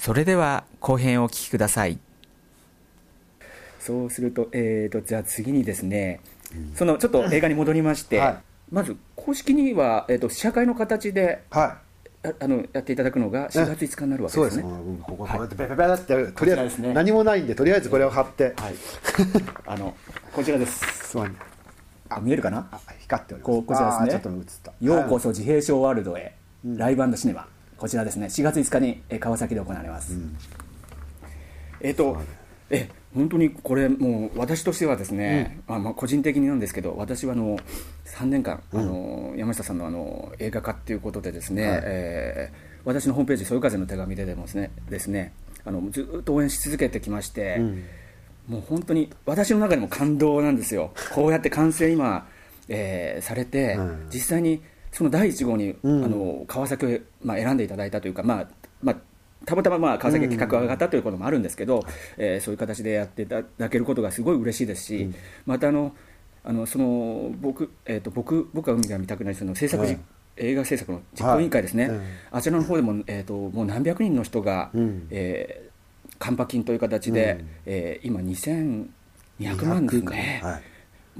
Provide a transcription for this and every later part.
それでは後編をお聞きくださいそうすると,、えーと、じゃあ次にですね、うん、そのちょっと映画に戻りまして、はい、まず公式には、えーと、試写会の形で、はいあのやっていただくのが4月5日になるわけですね。そうですね。こここうやってペペペペってとりあえず、ね、何もないんでとりあえずこれを貼って、はい、あのこちらです。すまん。あ見えるかな？光っております。ここちらですね。ちょっと映った。ようこそ自閉症ワールドへ、ライブシネマこちらですね。4月5日に川崎で行われます。うん、えっ、と、え本当にこれもう私としてはですね、うん、まあ個人的になんですけど私はあの3年間、うん、あの山下さんのあの映画化っていうことでですね、はい、えー、私のホームページ「そよ風の手紙」ででもですねですねあのずっと応援し続けてきまして、うん、もう本当に私の中でも感動なんですよ。こうやって完成今、えー、されて、実際にその第1号に、あの川崎を、まあ、選んでいただいたというか、まあまあ、たまたままあ川崎企画が上がったということもあるんですけど、えー、そういう形でやっていただけることがすごい嬉しいですし、うん、またあのあのその僕,、えーと、僕僕が海が見たくないその制作、はい、映画制作の実行委員会ですね、はい、あちらの方でも,、えーと、もう何百人の人が、うん、えー、カンパ金という形で、うん、えー、今2200万ですね。はい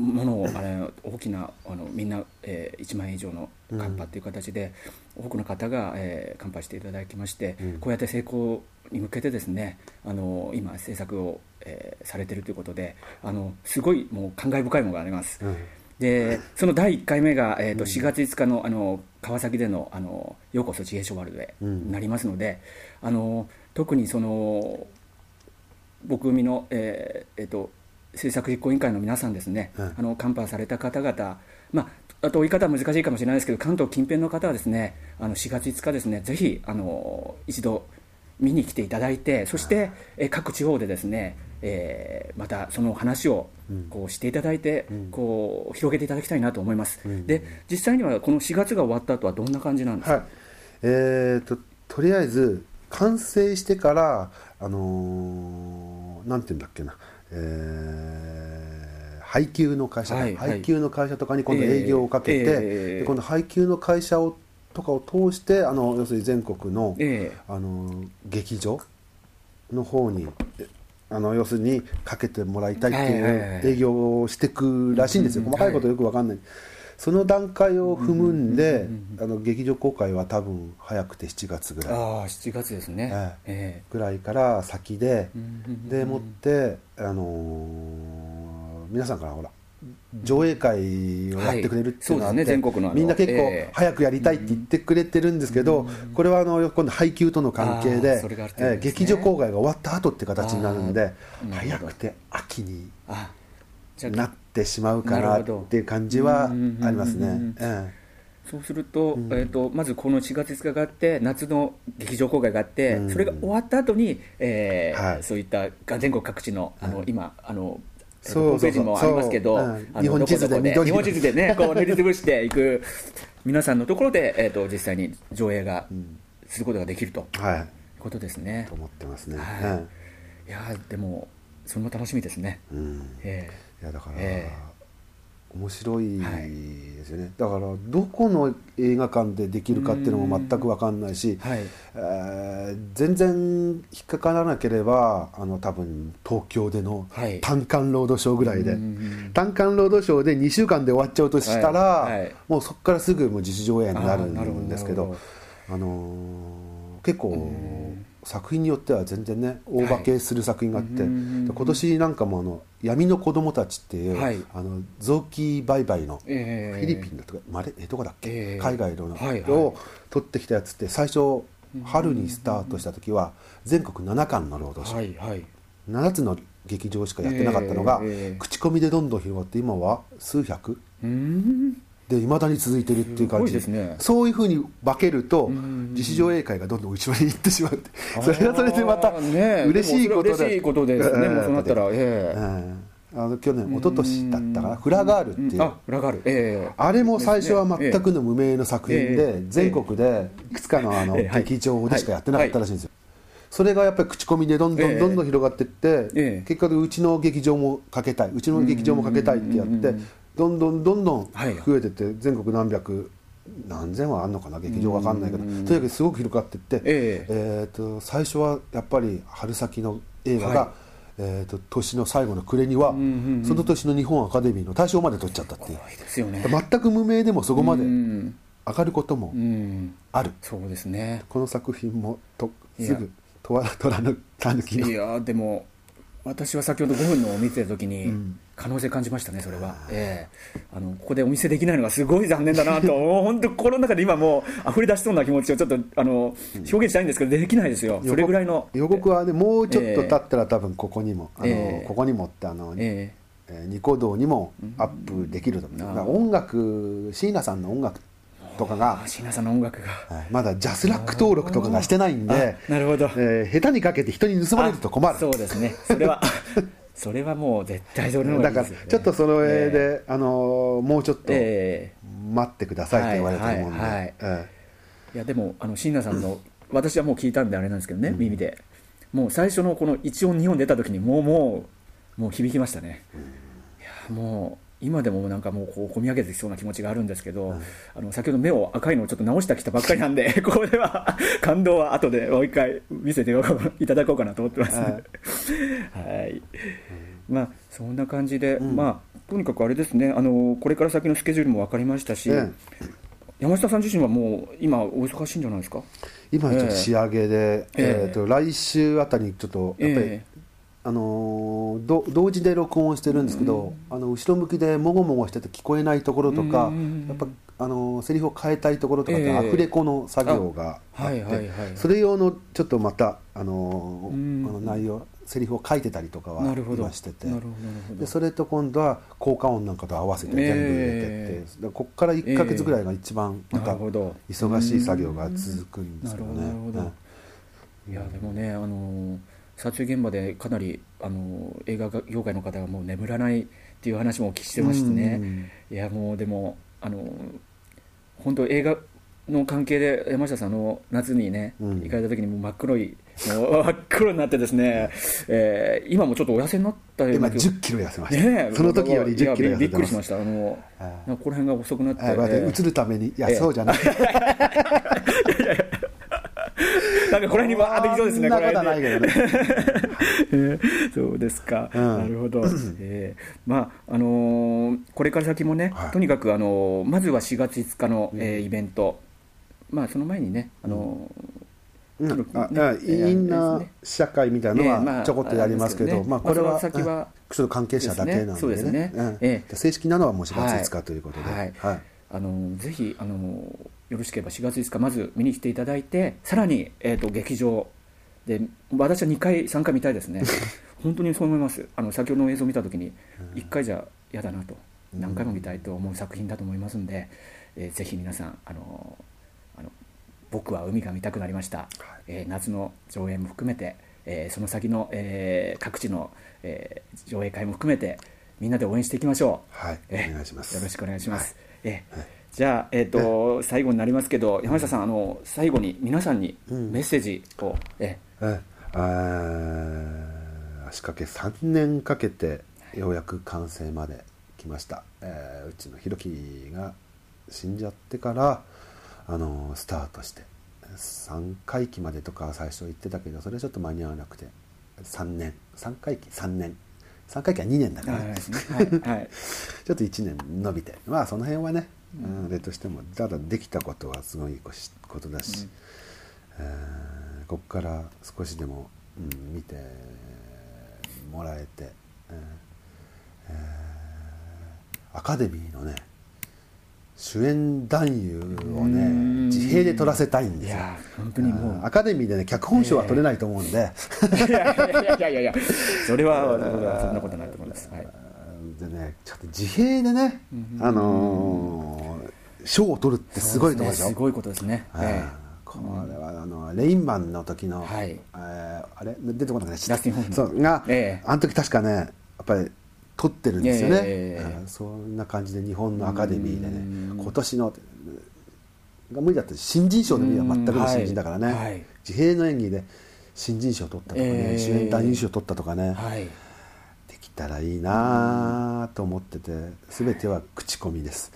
ものをあれ大きなあのみんな、えー、1万円以上のカンパっていう形で、多くの方が、えー、乾杯していただきまして、うん、こうやって成功に向けてですねあの今制作を、えー、されているということであのすごいもう感慨深いものがあります。うん。でその第1回目が、えーと、4月5日のあの川崎でのあの「ようこそ自閉症ワールドへ」なりますので、うん、あの特にその僕組の、えーえーと制作実行委員会の皆さんですね、うん、あのカンパされた方々、まあ、あと言い方は難しいかもしれないですけど、関東近辺の方はですね、あの4月5日ですね、ぜひあの一度見に来ていただいて、そして、え各地方でですね、えー、またその話をこうしていただいて、うん、こう広げていただきたいなと思います、うん、で実際にはこの4月が終わった後はどんな感じなんですか、はい、えーと、とりあえず完成してから、あのー、なんていうんだっけな、えー、配給の会社、はい、配給の会社とかに今度営業をかけて、えー、今度配給の会社をとかを通してあの要するに全国のえー、あの劇場の方にあの要するにかけてもらいたいっていう営業をしていくらしいんですよ、細かいことよく分かんない。その段階を踏むんで、あの劇場公開は多分早くて7月ぐらい。ああ7月ですね、ええ。ぐらいから先で、でもってあのー、皆さんからほら上映会をやってくれるっていうのはあって、はい。みんな結構早くやりたいって言ってくれてるんですけど、これはあの今度配給との関係で、ね。えー、劇場公開が終わった後って形になるんで早くて秋になってしまうかなっていう感じはありますね。そうすると,、えーと、まずこの4月5日があって夏の劇場公開があって、それが終わった後に、えー、はい、そういった全国各地のあの、今あのホームページもありますけど、日本地図で日本地図でねこう塗りつぶしていく皆さんのところで、えーと、実際に上映がすることができると、はい、いうことですね。と思ってますね。はい、いやでもそれも楽しみですね。うん、えーいやだから、えー、面白いですよね、はい、だからどこの映画館でできるかっていうのも全く分かんないし、はい、えー、全然引っかからなければあの多分東京での単館ロードショーぐらいで、はい、単館ロードショーで2週間で終わっちゃうとしたら、はい、もうそこからすぐもう自主上映になるんですけどあのー、結構。作品によっては全然ね大化けする作品があって、はい、今年なんかもあの「闇の子供たち」っていう、はい、あの臓器売買の、えー、フィリピンだとかマレえどこだっけ、えー、海外の、はいはい、を取ってきたやつって最初春にスタートした時は全国7巻の労働者、はいはい、7つの劇場しかやってなかったのが、えー、口コミでどんどん広がって今は数百。でいまだに続いてるっていう感じ。です、ね、そういうふうに化けると自主上映会がどんどん内輪に行ってしまうって。それはそれでまた嬉しいことで、ね、嬉しいことですね、もうそうなったら、ええ。ー、あの去年一昨年だったかな「フラガール」っていう、あフラガール、えー、あれも最初は全くの無名の作品で、全国でいくつかのあの劇場でしかやってなかったらしいんですよ、それがやっぱり口コミでどんどんどんどん広がっていって、結果でうちの劇場もかけたい。うちの劇場もかけたいってやって、どんどんどんどん増えてて、全国何百何千はあんのかな劇場わかんないけど。とにかくすごく広がっていって、ええ。ーと最初はやっぱり春先の映画が、はい。えー、と年の最後の暮れには、その年の日本アカデミーの大賞まで取っちゃったっていう。ですよね。全く無名でもそこまでうん。上がることもうん。ある、そうですね。この作品もとすぐ「とわとらぬたぬきの。いやーでも私は先ほど5分のを見てた時に可能性感じましたねそれは、ええ。あのここでお見せできないのがすごい残念だなと。本当心の中で今もう溢れ出しそうな気持ちをちょっとあの表現したいんですけどできないですよ。それぐらいの予告はねもうちょっと経ったら多分ここにも、あのええ。ここにもってあの、ええ。ーニコ動にもアップできると思う、音楽椎名さんの音楽とかえがあ、椎名さんの音楽が。はいまだジャスラック登録とかがしてないんであなるほど。えー下手にかけて人に盗まれると困る。あそうですね。それは それはもう絶対それの方がだからちょっとその絵えで、あのーもうちょっとえ待ってくださいと言われてるもんで、はいやでもあの椎名さんの私はもう聞いたんであれなんですけどね、耳で。もう最初のこの一音二音出た時にもうもうもう響きましたね、いやもう今でもなんかもうこう込み上げてきそうな気持ちがあるんですけど、あの先ほど目を赤いのをちょっと直してきたばっかりなんで ここでは感動は後でもう一回見せていただこうかなと思ってます、はい。はい、まあそんな感じで、まあとにかくあれですね。あのこれから先のスケジュールも分かりましたし、え山下さん自身はもう今お忙しいんじゃないですか？今ちょっと仕上げで、ええ。えーと来週あたりにちょっとやっぱり、えあの同時で録音してるんですけど、あの後ろ向きでもごもごしてて聞こえないところとか、うんやっぱあのーセリフを変えたいところとかって、ええ。アフレコの作業があって、あはいはいはい。それ用のちょっとまた、あのーうんこの内容セリフを書いてたりとかは今してて。でそれと今度は効果音なんかと合わせて全部入れてって、ええでここから1か月ぐらいが一番まなた忙しい作業が続くんですけどね。いやでもねあの撮影現場でかなりあの映画業界の方がもう眠らないっていう話もお聞きしてましてね、いやもうでもあの本当映画の関係で山下さんあの夏にね、うん。行かれた時にもう真っ黒いもう真っ黒になってですね、えー今もちょっとお痩せになったよう今な気が10キロ痩せました、ねえ。その時より10キロびびっくりしました。あの、この辺が細くなって、えー映るためにいや、ええそうじゃない なんかこれにわーってきそうですね、これね。ないけどね。えーそうですか、うん。なるほど、えーまああのーこれから先もね、はい。とにかく、あのーまずは4月5日の、えーイベント、まあ、その前にね、あのーうん。あねあえーインナー試写会みたいなのはちょこっとやりますけど、まあ、これは、先はうん。ちょっと関係者だけなんでね。そうですね。うん。ええ。正式なのはもう4月5日ということで、はい。はい。あのぜひあのよろしければ4月5日まず見に来ていただいてさらに、えー、と劇場で私は2回3回見たいですね。本当にそう思います。あの先ほどの映像を見た時に1回じゃ嫌だなと何回も見たいと思う作品だと思いますんで、えーぜひ皆さんあのあの僕は海が見たくなりました、えー夏の上映も含めて、えーその先の、えー各地の、えー上映会も含めてみんなで応援していきましょう。はい。えお願いします。よろしくお願いします。えじゃあ、えっ、と、最後になりますけど、山下さん、あの、最後に皆さんにメッセージを、ええ。あー足掛け3年かけてようやく完成まで来ました、えーうちのひろきが死んじゃってからあのスタートして3回忌までとか最初言ってたけどそれはちょっと間に合わなくて3年。3回忌3年。3回忌は2年だから、ね。はい。はい。ちょっと1年伸びて。まあその辺はね、うん、あれとしてもただできたことはすごいことだし、えーここから少しでも、うん、見てもらえて、えーえーアカデミーのね主演男優をねうん。自閉で撮らせたいんですよ。本当にもう。うんアカデミーでね脚本賞は取れないと思うんで、いやいやいやいやいや、それは そんなことないと思います。はい。でねちょっと自閉でね、あのー賞を取るってすごいと思うでしょ？すごいことですね。これはあのレインマンの時の、はい。えーあれ？出てこなくない？ダスティンホフマンそう。が、ええ。あの時確かねやっぱり取ってるんですよね、ええうん。そんな感じで日本のアカデミーでうん。ね今年のが無理だった新人賞の意味は全くの新人だからね、うんはい。自閉の演技で新人賞取ったとかね、ええ。主演男優賞取ったとかね、はい。できたらいいなと思ってて全ては口コミです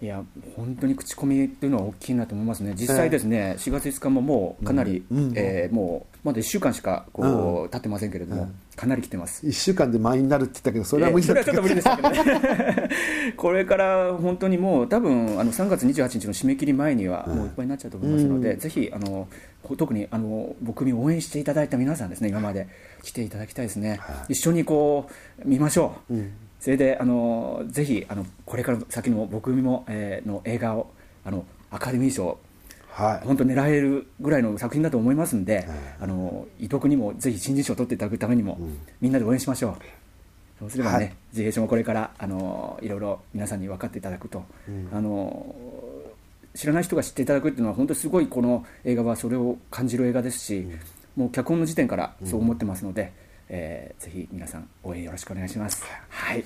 いや本当に口コミっていうのは大きいなと思いますね、実際ですね、4月5日ももうかなり、うん。うん。えーもうまだ1週間しかこう、経ってませんけれども、かなり来てます。1週間で満員になるって言ったけどそれは無理だったえーそれはちょっと無理でしたけどね。これから本当にもう多分あの3月28日の締め切り前にはもういっぱいになっちゃうと思いますので、ぜひあのこ特にあの僕に応援していただいた皆さんですね今まで来ていただきたいですね、一緒にこう見ましょう、それであのぜひあのこれから先の僕組も、えーの映画をあのアカデミー賞はい。本当狙えるぐらいの作品だと思いますんで、あの伊藤君にもぜひ新人賞を取っていただくためにも、みんなで応援しましょう。そうすればね、はい。自閉症もこれからあのいろいろ皆さんに分かっていただくと、あの知らない人が知っていただくっていうのは本当にすごいこの映画はそれを感じる映画ですし、もう脚本の時点からそう思ってますので、えーぜひ皆さん応援よろしくお願いします。はい。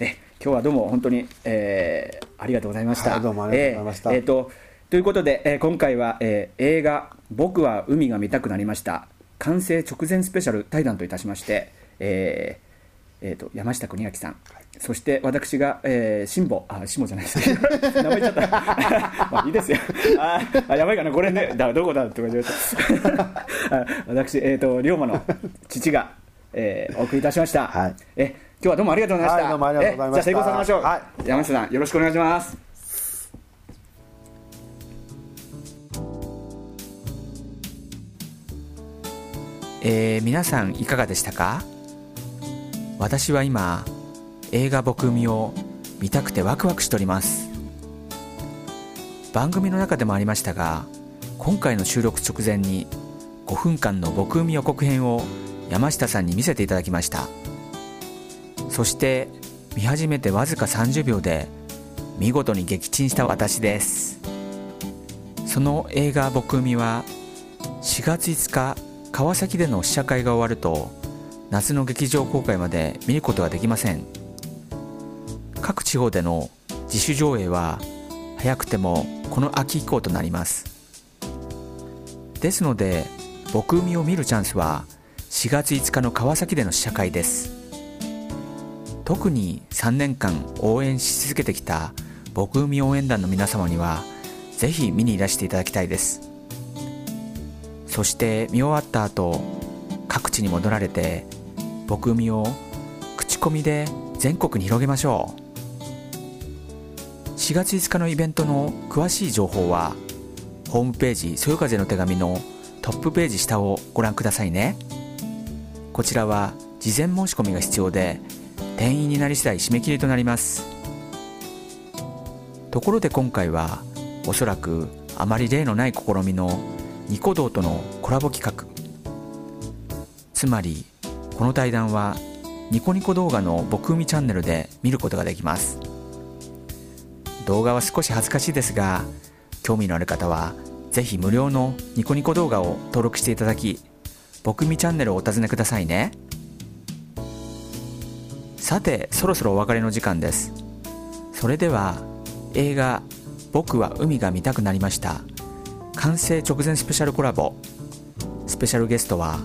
え今日はどうも本当に、えーありがとうございました。はいどうもありがとうございました。えーえーとということで、えー今回は、えー映画「僕は海が見たくなりました」完成直前スペシャル対談といたしまして、えーえーと山下邦明さん、そして私が、えー、辛坊。あ辛坊じゃない。で す名前言っちゃった。まあいいですよ。ああやばいかな。これね。だどこだって言われちゃった。あ私、えー、と龍馬の父が、えーお送りいたしました、はい。え今日はどうもありがとうございました、はいどうもありがとうございました。えじゃあ成功させましょう、は山下さんよろしくお願いします。えー皆さんいかがでしたか？私は今映画「僕海」を見たくてワクワクしております。番組の中でもありましたが今回の収録直前に5分間の僕海予告編を山下さんに見せていただきました。そして見始めてわずか30秒で見事に撃沈した私です。その映画「僕海」は4月5日川崎での試写会が終わると夏の劇場公開まで見ることができません。各地方での自主上映は早くてもこの秋以降となります。ですので僕海を見るチャンスは4月5日の川崎での試写会です。特に3年間応援し続けてきた僕海応援団の皆様にはぜひ見にいらしていただきたいです。そして見終わった後各地に戻られて僕海を口コミで全国に広げましょう。4月5日のイベントの詳しい情報はホームページ「そよ風の手紙」のトップページ下をご覧くださいね。こちらは事前申し込みが必要で定員になり次第締め切りとなります。ところで今回はおそらくあまり例のない試みのニコ動とのコラボ企画。つまりこの対談はニコニコ動画の僕海チャンネルで見ることができます。動画は少し恥ずかしいですが興味のある方はぜひ無料のニコニコ動画を登録していただき僕海チャンネルをお尋ねくださいね。さてそろそろお別れの時間です。それでは映画「僕は海が見たくなりました」完成直前スペシャルコラボ。スペシャルゲストは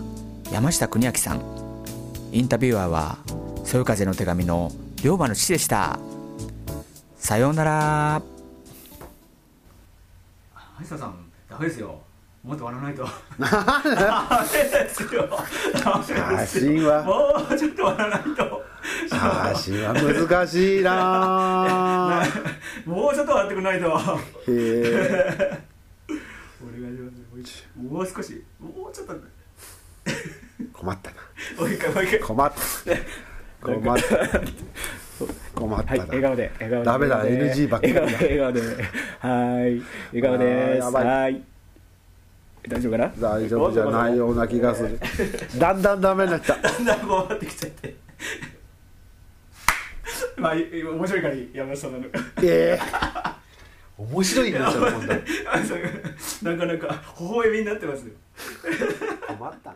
山下邦明さん。インタビュアーは「そよ風の手紙」の龍馬の父でした。さようなら。林田さんダメですよ。もっと笑わないと。写真はもうちょっと笑わないと。写真は難しいなもうちょっと笑ってくれないと。へもう少し。もうちょっと。困ったな。もう一回もう一回。困った。困った。困ったはい、な、笑顔で、笑顔で。ダメだ NG ばっかりだ。笑顔で、笑顔で。はい、笑顔です。はい。大丈夫かな？大丈夫じゃないような気がする。だんだんダメになった。だんだんこうなってきちゃって。まあ、い面白いからいい、山下さんなの。ええ 面白いんですよ今度なかなか微笑みになってますよ。困ったな